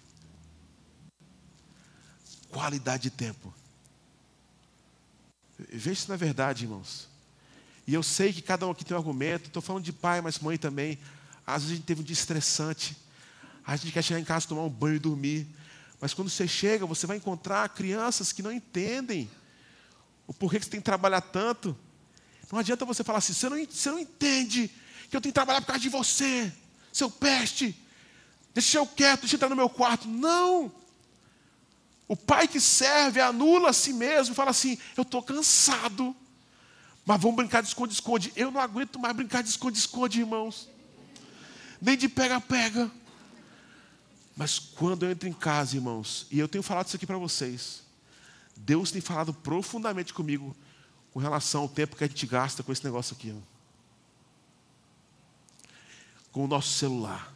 Qualidade de tempo. Veja se não é verdade, irmãos. E eu sei que cada um aqui tem um argumento. Estou falando de pai, mas mãe também. Às vezes a gente teve um dia estressante. A gente quer chegar em casa, tomar um banho e dormir. Mas quando você chega, você vai encontrar crianças que não entendem o porquê que você tem que trabalhar tanto. Não adianta você falar assim, você não, você não entende que eu tenho que trabalhar por causa de você, seu peste. Deixa eu quieto, deixa eu entrar no meu quarto. Não! O pai que serve anula a si mesmo e fala assim: Eu estou cansado, mas vamos brincar de esconde-esconde. Eu não aguento mais brincar de esconde-esconde, irmãos. Nem de pega-pega. Mas quando eu entro em casa, irmãos, e eu tenho falado isso aqui para vocês, Deus tem falado profundamente comigo com relação ao tempo que a gente gasta com esse negócio aqui. Com o nosso celular.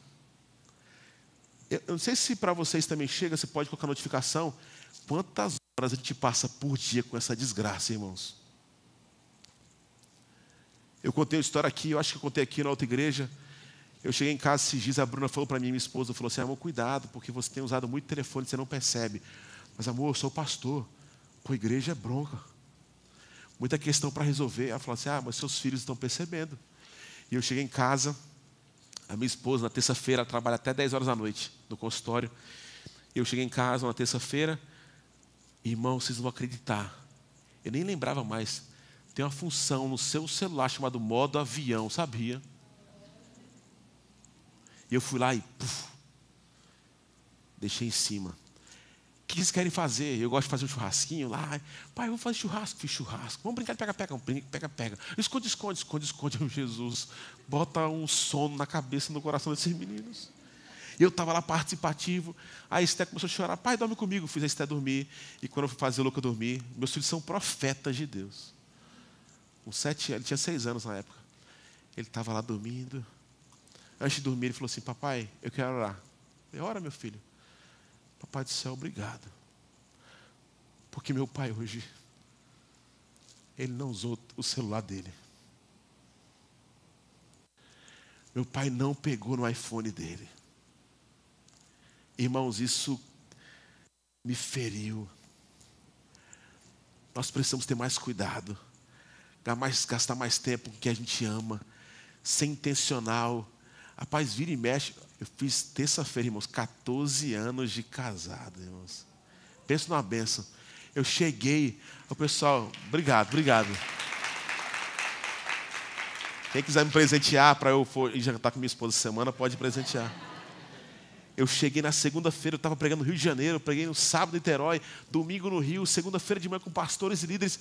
Eu não sei se para vocês também chega, você pode colocar notificação. Quantas horas a gente passa por dia com essa desgraça, irmãos? Eu contei uma história aqui, eu acho que eu contei aqui na outra igreja. Eu cheguei em casa esses dias, a Bruna falou para mim, minha esposa, falou assim, amor, cuidado, porque você tem usado muito telefone, você não percebe. Mas amor, eu sou pastor. Pô, igreja é bronca. Muita questão para resolver. Ela falou assim, ah, mas seus filhos estão percebendo. E eu cheguei em casa, a minha esposa, na terça-feira, trabalha até 10 horas da noite no consultório. Eu cheguei em casa na terça-feira, irmão, vocês vão acreditar. Eu nem lembrava mais. Tem uma função no seu celular chamado modo avião, sabia? E eu fui lá e puf, deixei em cima. O que eles querem fazer? Eu gosto de fazer um churrasquinho lá. Pai, vamos fazer churrasco. Fiz churrasco. Vamos brincar de pega-pega. Pega, pega. Esconde, esconde, esconde, esconde. Oh, Jesus, bota um sono na cabeça no coração desses meninos. Eu estava lá participativo. A Esté começou a chorar. Pai, dorme comigo. Fiz a Esté dormir. E quando eu fui fazer o louco dormir, meus filhos são profetas de Deus. Com sete ele tinha seis anos na época. Ele estava lá dormindo. Antes de dormir, ele falou assim: Papai, eu quero orar. Eu ora, meu filho. Papai do céu, obrigado. Porque meu pai hoje, ele não usou o celular dele. Meu pai não pegou no iPhone dele. Irmãos, isso me feriu. nós precisamos ter mais cuidado, gastar mais tempo com o que a gente ama, ser intencional. Rapaz, vira e mexe. Eu fiz terça-feira, irmãos, 14 anos de casado, irmãos. Pensa numa benção. Eu cheguei, o pessoal, obrigado, obrigado. Quem quiser me presentear para eu for, ir jantar com minha esposa semana, pode presentear. Eu cheguei na segunda-feira, eu estava pregando no Rio de Janeiro, preguei no sábado em Niterói, domingo no Rio, segunda-feira de manhã com pastores e líderes.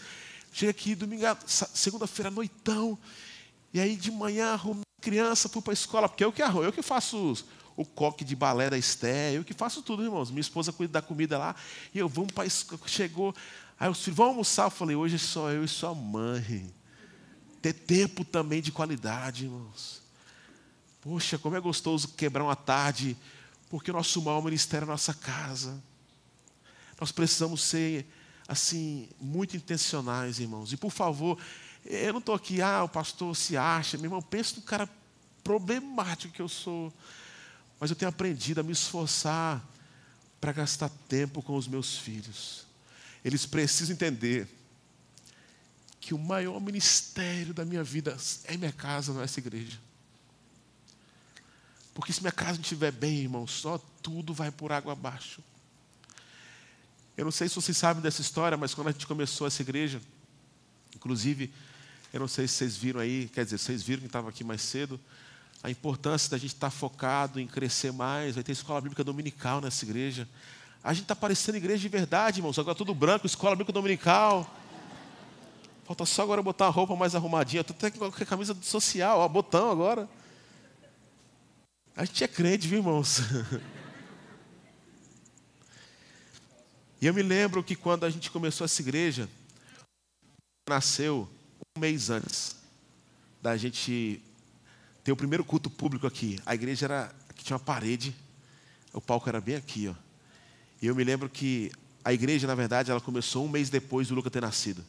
Cheguei aqui, domingo, segunda-feira, noitão. E aí de manhã arrumei criança, fui para a escola, porque eu que arrumo, eu que faço o coque de balé da Esté, eu que faço tudo, irmãos. Minha esposa cuida da comida lá, e eu vamos para a escola. Chegou, aí os filhos, vão almoçar. Eu falei, hoje é só eu e sua mãe. Ter tempo também de qualidade, irmãos. Poxa, como é gostoso quebrar uma tarde porque o nosso maior ministério é a nossa casa. Nós precisamos ser, assim, muito intencionais, irmãos. E por favor, eu não estou aqui, ah, o pastor se acha, meu irmão, pensa no cara problemático que eu sou. Mas eu tenho aprendido a me esforçar para gastar tempo com os meus filhos. Eles precisam entender que o maior ministério da minha vida é minha casa, não é essa igreja. Porque se minha casa não estiver bem, irmão, só tudo vai por água abaixo. Eu não sei se vocês sabem dessa história, mas quando a gente começou essa igreja, inclusive, eu não sei se vocês viram aí, quer dizer, vocês viram que estava aqui mais cedo, a importância da gente estar focado em crescer mais. Vai ter escola bíblica dominical nessa igreja. A gente está parecendo igreja de verdade, irmãos. Agora tudo branco, escola bíblica dominical. Falta só agora botar a roupa mais arrumadinha. Estou até com a camisa social, ó, botão agora. A gente é crente, viu, irmãos? [laughs] E eu me lembro que quando a gente começou essa igreja, nasceu um mês antes da gente ter o primeiro culto público aqui. A igreja era que tinha uma parede, o palco era bem aqui, ó. E eu me lembro que a igreja, na verdade, ela começou um mês depois do Lucas ter nascido.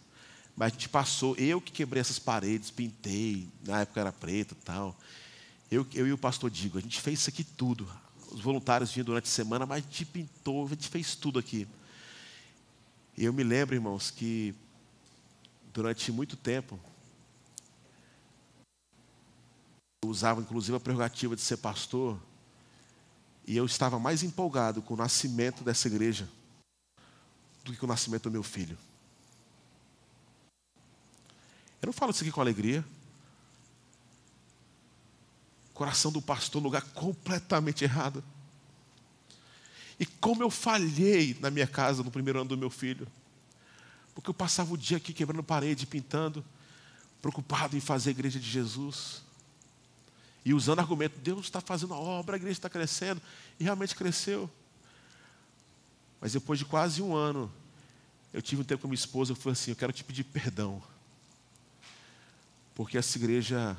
Mas a gente passou, eu que quebrei essas paredes, pintei, na época era preto e tal. Eu, eu e o pastor Digo, a gente fez isso aqui tudo. Os voluntários vinham durante a semana, mas a gente pintou, a gente fez tudo aqui. Eu me lembro, irmãos, que durante muito tempo, eu usava inclusive a prerrogativa de ser pastor, e eu estava mais empolgado com o nascimento dessa igreja do que com o nascimento do meu filho. Eu não falo isso aqui com alegria, coração do pastor lugar completamente errado. E como eu falhei na minha casa no primeiro ano do meu filho. Porque eu passava o dia aqui quebrando parede, pintando, preocupado em fazer a igreja de Jesus. E usando argumento, Deus está fazendo a obra, a igreja está crescendo. E realmente cresceu. Mas depois de quase um ano, eu tive um tempo com minha esposa, eu falei assim, eu quero te pedir perdão. Porque essa igreja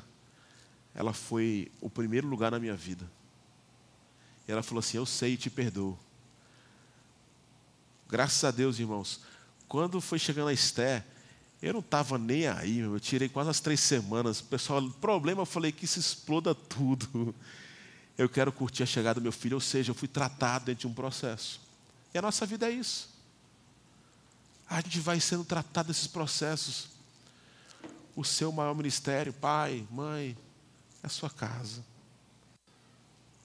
ela foi o primeiro lugar na minha vida. E ela falou assim: Eu sei e te perdoo. Graças a Deus, irmãos. Quando foi chegando a Esté, eu não estava nem aí, eu tirei quase as três semanas. O pessoal, problema, eu falei que se exploda tudo. [laughs] Eu quero curtir a chegada do meu filho, ou seja, eu fui tratado dentro de um processo. E a nossa vida é isso. A gente vai sendo tratado desses processos. O seu maior ministério, pai, mãe, a sua casa.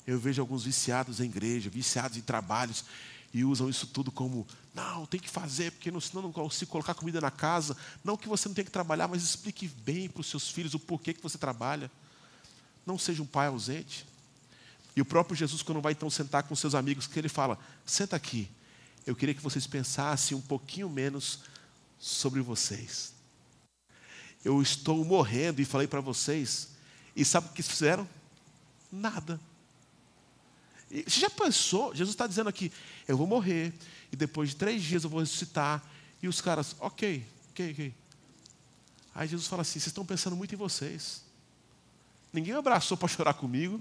Eu vejo alguns viciados em igreja, viciados em trabalhos, e usam isso tudo como, não, tem que fazer, porque senão não consigo colocar comida na casa. Não que você não tenha que trabalhar, mas explique bem para os seus filhos o porquê que você trabalha. Não seja um pai ausente. E o próprio Jesus, quando vai então sentar com seus amigos, que ele fala: senta aqui, eu queria que vocês pensassem um pouquinho menos sobre vocês. Eu estou morrendo e falei para vocês e sabe o que fizeram? Nada. Você já pensou? Jesus está dizendo aqui: eu vou morrer, e depois de três dias eu vou ressuscitar. E os caras, ok, ok, ok. Aí Jesus fala assim: vocês estão pensando muito em vocês. Ninguém abraçou para chorar comigo.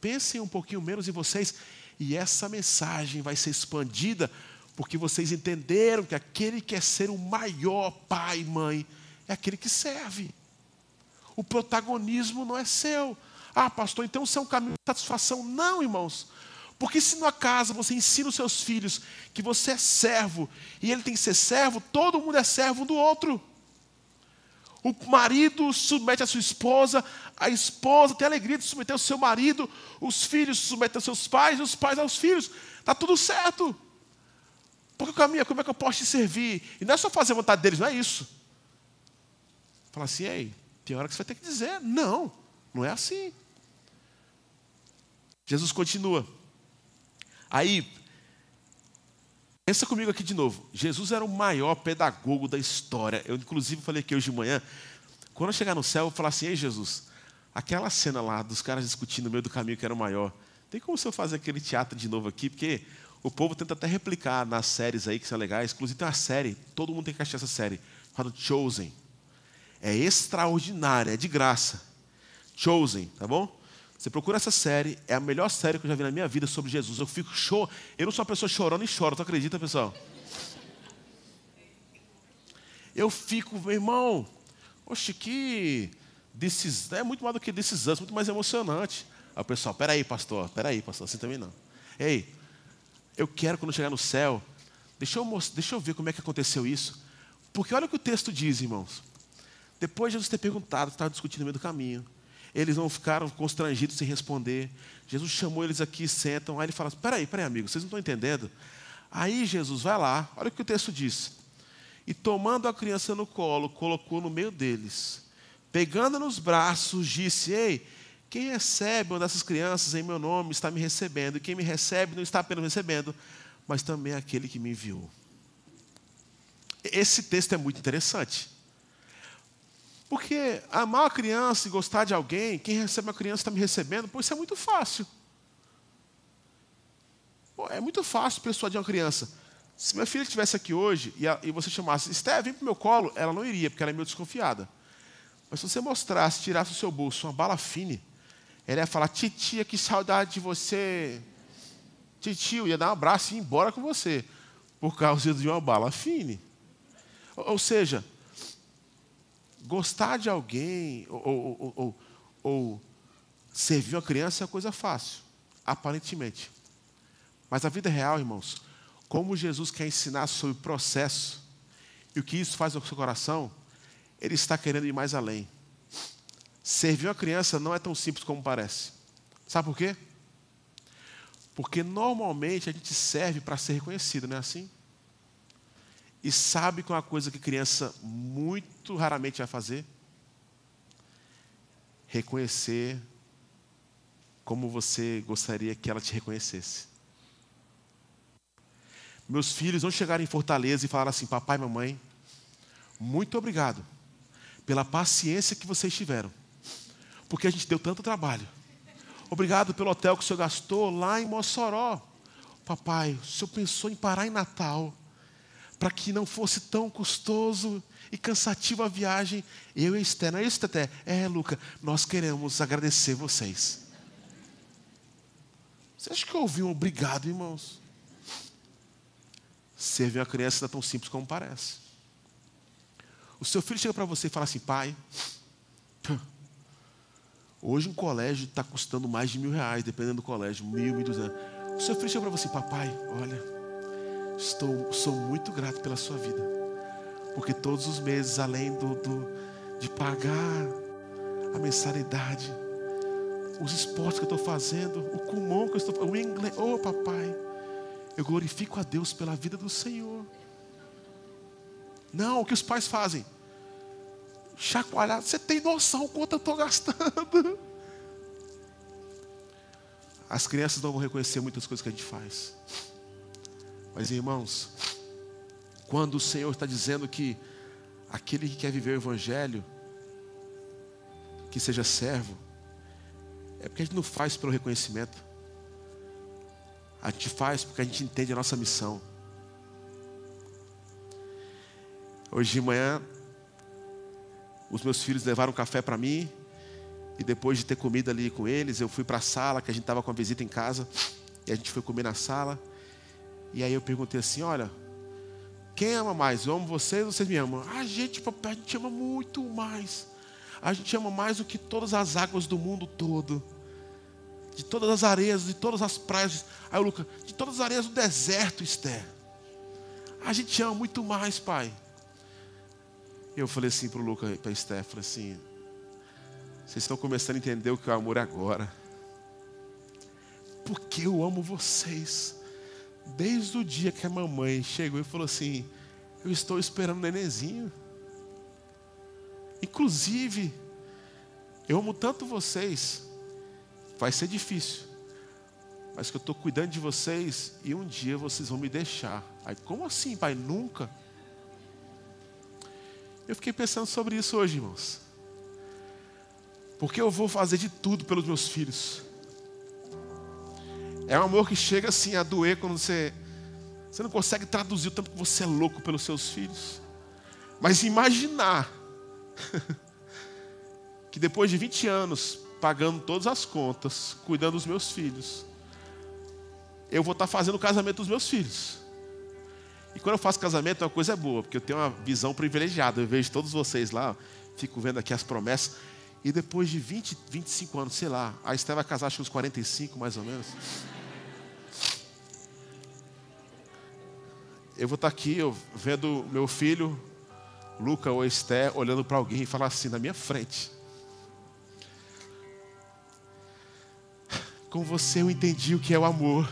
Pensem um pouquinho menos em vocês. E essa mensagem vai ser expandida porque vocês entenderam que aquele que quer ser o maior pai e mãe é aquele que serve. O protagonismo não é seu. Ah, pastor, então é um caminho de satisfação. Não, irmãos. Porque se na casa você ensina os seus filhos que você é servo e ele tem que ser servo, todo mundo é servo um do outro. O marido submete a sua esposa, a esposa tem a alegria de submeter ao seu marido, os filhos submetem aos seus pais, os pais aos filhos. Está tudo certo. Porque o caminho é como é que eu posso te servir? E não é só fazer a vontade deles, não é isso. Fala assim, ei, tem hora que você vai ter que dizer, não, não é assim. Jesus continua. Aí, pensa comigo aqui de novo. Jesus era o maior pedagogo da história. Eu, inclusive, falei aqui hoje de manhã. Quando eu chegar no céu, eu vou falar assim: Ei, Jesus, aquela cena lá dos caras discutindo no meio do caminho que era o maior. Tem como eu fazer aquele teatro de novo aqui? Porque o povo tenta até replicar nas séries aí que são legais. Inclusive, tem uma série, todo mundo tem que assistir essa série, chamada Chosen. É extraordinária, é de graça. Chosen, tá bom? Você procura essa série, é a melhor série que eu já vi na minha vida sobre Jesus. Eu fico show. Eu não sou uma pessoa chorando e choro, tu acredita, pessoal? Eu fico, meu irmão, oxe, que desses, é muito mais do que desses anos, muito mais emocionante. Aí o pessoal, peraí, pastor, peraí, pastor, assim também não. Ei, eu quero quando chegar no céu, deixa eu, deixa eu ver como é que aconteceu isso. Porque olha o que o texto diz, irmãos. Depois de Jesus ter perguntado, estava discutindo no meio do caminho. Eles não ficaram constrangidos sem responder. Jesus chamou eles aqui, sentam. Aí ele fala: Peraí, peraí, amigo, vocês não estão entendendo? Aí Jesus vai lá, olha o que o texto diz. E tomando a criança no colo, colocou no meio deles. Pegando nos braços, disse: Ei, quem recebe uma dessas crianças em meu nome está me recebendo. E quem me recebe não está apenas recebendo, mas também aquele que me enviou. Esse texto é muito interessante. Porque amar a criança e gostar de alguém, quem recebe uma criança está me recebendo, pô, isso é muito fácil. Pô, é muito fácil persuadir uma criança. Se minha filha estivesse aqui hoje e, a, e você chamasse, Esté, vem para o meu colo, ela não iria, porque ela é meio desconfiada. Mas se você mostrasse, tirasse do seu bolso uma bala fine, ela ia falar, titia, que saudade de você. Titio, ia dar um abraço e ir embora com você, por causa de uma bala fine. Ou, ou seja, gostar de alguém ou, ou, ou, ou servir uma criança é coisa fácil, aparentemente. Mas a vida real, irmãos, como Jesus quer ensinar sobre o processo e o que isso faz no seu coração, ele está querendo ir mais além. Servir uma criança não é tão simples como parece. Sabe por quê? Porque normalmente a gente serve para ser reconhecido, não é assim? E sabe que é uma coisa que criança muito raramente vai fazer? Reconhecer como você gostaria que ela te reconhecesse. Meus filhos não chegaram em Fortaleza e falaram assim: Papai mamãe, muito obrigado pela paciência que vocês tiveram, porque a gente deu tanto trabalho. Obrigado pelo hotel que o senhor gastou lá em Mossoró. Papai, o senhor pensou em parar em Natal para que não fosse tão custoso e cansativo a viagem. Eu e Esther, não é isso, Teté? É, Luca, nós queremos agradecer vocês. Você acha que eu ouvi um obrigado, irmãos? Servir uma criança não é tão simples como parece. O seu filho chega para você e fala assim, pai, hoje um colégio está custando mais de mil reais, dependendo do colégio, mil, mil duzentos. O seu filho chega para você, papai, olha, Estou, sou muito grato pela sua vida. Porque todos os meses, além do, do, de pagar a mensalidade, os esportes que eu estou fazendo, o comum que eu estou fazendo, o inglês, oh papai, eu glorifico a Deus pela vida do Senhor. Não, o que os pais fazem? Chacoalhar, você tem noção quanto eu estou gastando. As crianças não vão reconhecer muitas coisas que a gente faz. Mas irmãos, quando o Senhor está dizendo que aquele que quer viver o Evangelho, que seja servo, é porque a gente não faz pelo reconhecimento, a gente faz porque a gente entende a nossa missão. Hoje de manhã, os meus filhos levaram café para mim, e depois de ter comido ali com eles, eu fui para a sala, que a gente estava com a visita em casa, e a gente foi comer na sala. E aí eu perguntei assim: olha, quem ama mais? Eu amo vocês ou vocês me amam? A gente, papai, a gente ama muito mais. A gente ama mais do que todas as águas do mundo todo. de todas as areias, de todas as praias. Aí o Lucas, de todas as areias do deserto, Esther. A gente ama muito mais, pai. Eu falei assim para o Lucas, para Esther, falei assim, vocês estão começando a entender o que é o amor agora. Porque eu amo vocês. Desde o dia que a mamãe chegou e falou assim, eu estou esperando o nenenzinho. Inclusive, eu amo tanto vocês. Vai ser difícil. Mas que eu estou cuidando de vocês e um dia vocês vão me deixar. Aí, como assim, pai? Nunca. Eu fiquei pensando sobre isso hoje, irmãos. Porque eu vou fazer de tudo pelos meus filhos. É um amor que chega assim a doer quando você você não consegue traduzir o tanto que você é louco pelos seus filhos. Mas imaginar [laughs] que depois de 20 anos pagando todas as contas, cuidando dos meus filhos, eu vou estar fazendo o casamento dos meus filhos. E quando eu faço casamento é uma coisa boa, porque eu tenho uma visão privilegiada. Eu vejo todos vocês lá, fico vendo aqui as promessas. E depois de 20, 25 anos, sei lá, a Esté vai casar acho que uns 45 mais ou menos. Eu vou estar aqui eu, vendo meu filho, Luca ou Esté, olhando para alguém e falar assim na minha frente. Com você eu entendi o que é o amor.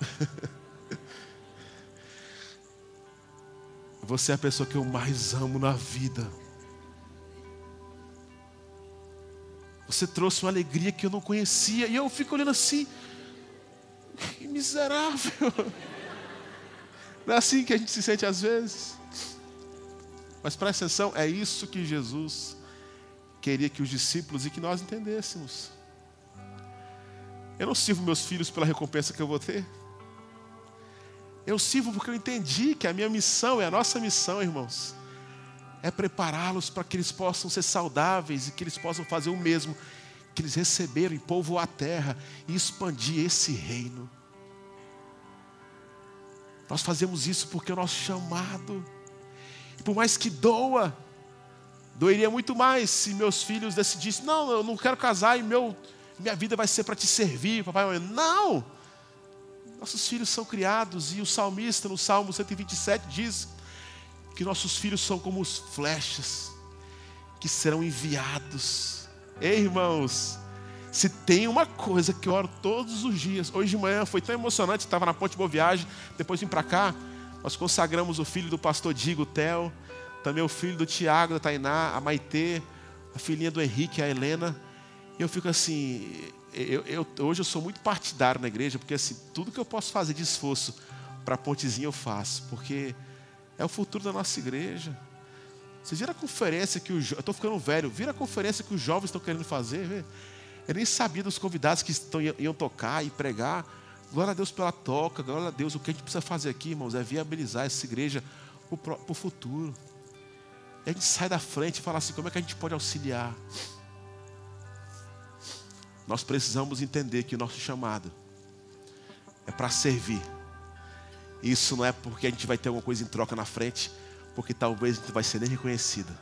[laughs] Você é a pessoa que eu mais amo na vida. Você trouxe uma alegria que eu não conhecia. E eu fico olhando assim. Que miserável. Não é assim que a gente se sente às vezes. Mas presta atenção, é isso que Jesus queria que os discípulos e que nós entendêssemos. Eu não sirvo meus filhos pela recompensa que eu vou ter. Eu sirvo porque eu entendi que a minha missão é a nossa missão, irmãos. É prepará-los para que eles possam ser saudáveis e que eles possam fazer o mesmo que eles receberam e povoar a terra e expandir esse reino. Nós fazemos isso porque é o nosso chamado. E por mais que doa, doeria muito mais se meus filhos decidissem: não, eu não quero casar e meu, minha vida vai ser para te servir, papai. Não! Nossos filhos são criados, e o salmista no Salmo 127 diz que nossos filhos são como os flechas que serão enviados. Ei, irmãos, se tem uma coisa que eu oro todos os dias, hoje de manhã foi tão emocionante, estava na ponte Boa Viagem, depois vim para cá, nós consagramos o filho do pastor Digo, Theo, também o filho do Tiago, da Tainá, a Maitê, a filhinha do Henrique, a Helena. E eu fico assim, eu, eu, hoje eu sou muito partidário na igreja, porque assim, tudo que eu posso fazer de esforço para a pontezinha eu faço, porque é o futuro da nossa igreja. Vocês viram a conferência que os eu estou ficando velho, viram a conferência que os jovens estão querendo fazer? Eu nem sabia dos convidados que estão, iam tocar e pregar. Glória a Deus pela toca, glória a Deus. O que a gente precisa fazer aqui, irmãos, é viabilizar essa igreja para o futuro. E a gente sai da frente e fala assim: como é que a gente pode auxiliar? Nós precisamos entender que o nosso chamado é para servir. Isso não é porque a gente vai ter alguma coisa em troca na frente, porque talvez a gente vai ser nem reconhecido.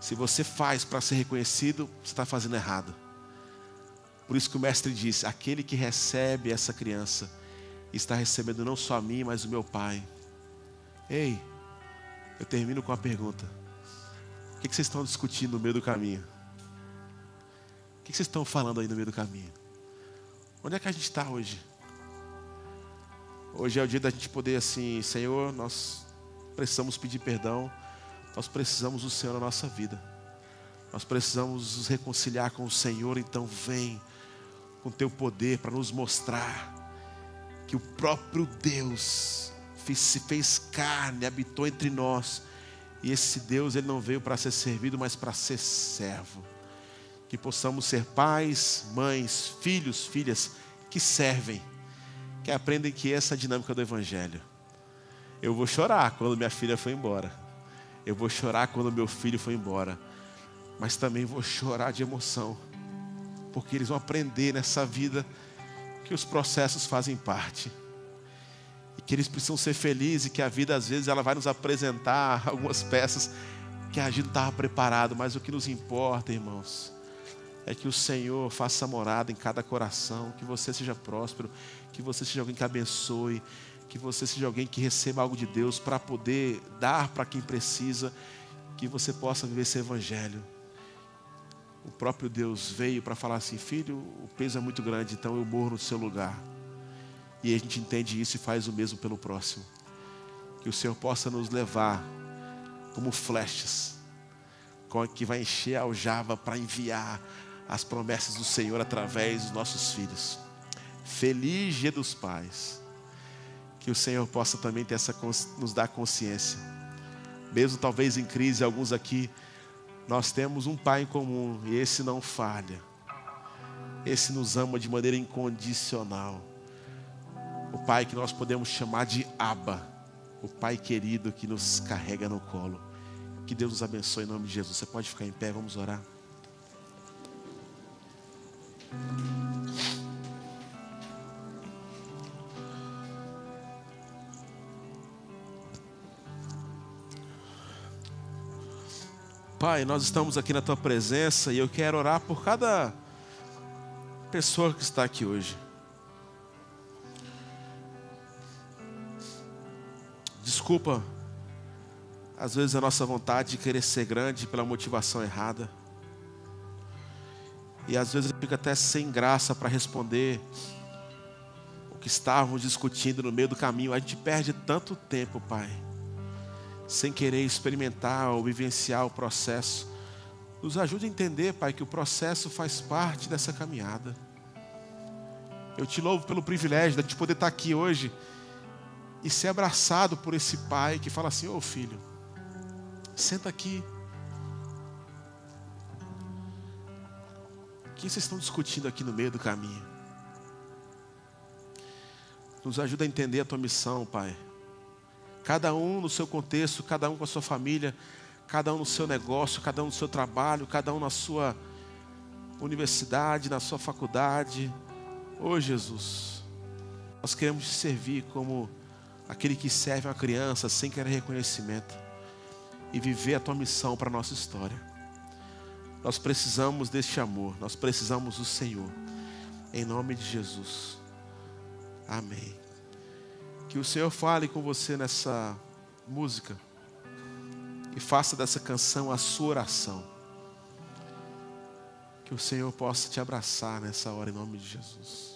Se você faz para ser reconhecido, você está fazendo errado. Por isso que o mestre disse: aquele que recebe essa criança está recebendo não só a mim, mas o meu pai. Ei, eu termino com a pergunta: o que vocês estão discutindo no meio do caminho? O que vocês estão falando aí no meio do caminho? Onde é que a gente está hoje? Hoje é o dia da gente poder assim, Senhor, nós precisamos pedir perdão, nós precisamos do Senhor na nossa vida. Nós precisamos nos reconciliar com o Senhor, então vem com teu poder para nos mostrar que o próprio Deus se fez carne, habitou entre nós. E esse Deus, ele não veio para ser servido, mas para ser servo que possamos ser pais, mães, filhos, filhas que servem, que aprendem que essa é a dinâmica do Evangelho. Eu vou chorar quando minha filha foi embora, eu vou chorar quando meu filho foi embora, mas também vou chorar de emoção, porque eles vão aprender nessa vida que os processos fazem parte. E que eles precisam ser felizes e que a vida às vezes ela vai nos apresentar [laughs] algumas peças que a gente não estava preparado, mas o que nos importa, irmãos, é que o Senhor faça morada em cada coração, que você seja próspero, que você seja alguém que abençoe, que você seja alguém que receba algo de Deus para poder dar para quem precisa, que você possa viver esse evangelho. O próprio Deus veio para falar assim: filho, o peso é muito grande, então eu morro no seu lugar. E a gente entende isso e faz o mesmo pelo próximo. Que o Senhor possa nos levar como flechas, que vai encher a aljava para enviar as promessas do Senhor através dos nossos filhos. Feliz dia dos pais. Que o Senhor possa também ter essa, nos dar consciência. Mesmo talvez em crise, alguns aqui, nós temos um pai em comum e esse não falha. Esse nos ama de maneira incondicional. O pai que nós podemos chamar de Abba, o pai querido que nos carrega no colo. Que Deus nos abençoe em nome de Jesus. Você pode ficar em pé, vamos orar. Pai, nós estamos aqui na tua presença e eu quero orar por cada pessoa que está aqui hoje. Desculpa, às vezes a nossa vontade de querer ser grande pela motivação errada. E às vezes fica até sem graça para responder o que estávamos discutindo no meio do caminho. A gente perde tanto tempo, Pai sem querer experimentar ou vivenciar o processo. Nos ajude a entender, Pai, que o processo faz parte dessa caminhada. Eu te louvo pelo privilégio de poder estar aqui hoje e ser abraçado por esse pai que fala assim: Ô oh, filho, senta aqui. O que vocês estão discutindo aqui no meio do caminho? Nos ajuda a entender a tua missão, Pai. Cada um no seu contexto, cada um com a sua família, cada um no seu negócio, cada um no seu trabalho, cada um na sua universidade, na sua faculdade. Oh Jesus, nós queremos te servir como aquele que serve uma criança sem querer reconhecimento e viver a tua missão para a nossa história. Nós precisamos deste amor, nós precisamos do Senhor. Em nome de Jesus. Amém. Que o Senhor fale com você nessa música e faça dessa canção a sua oração. Que o Senhor possa te abraçar nessa hora em nome de Jesus.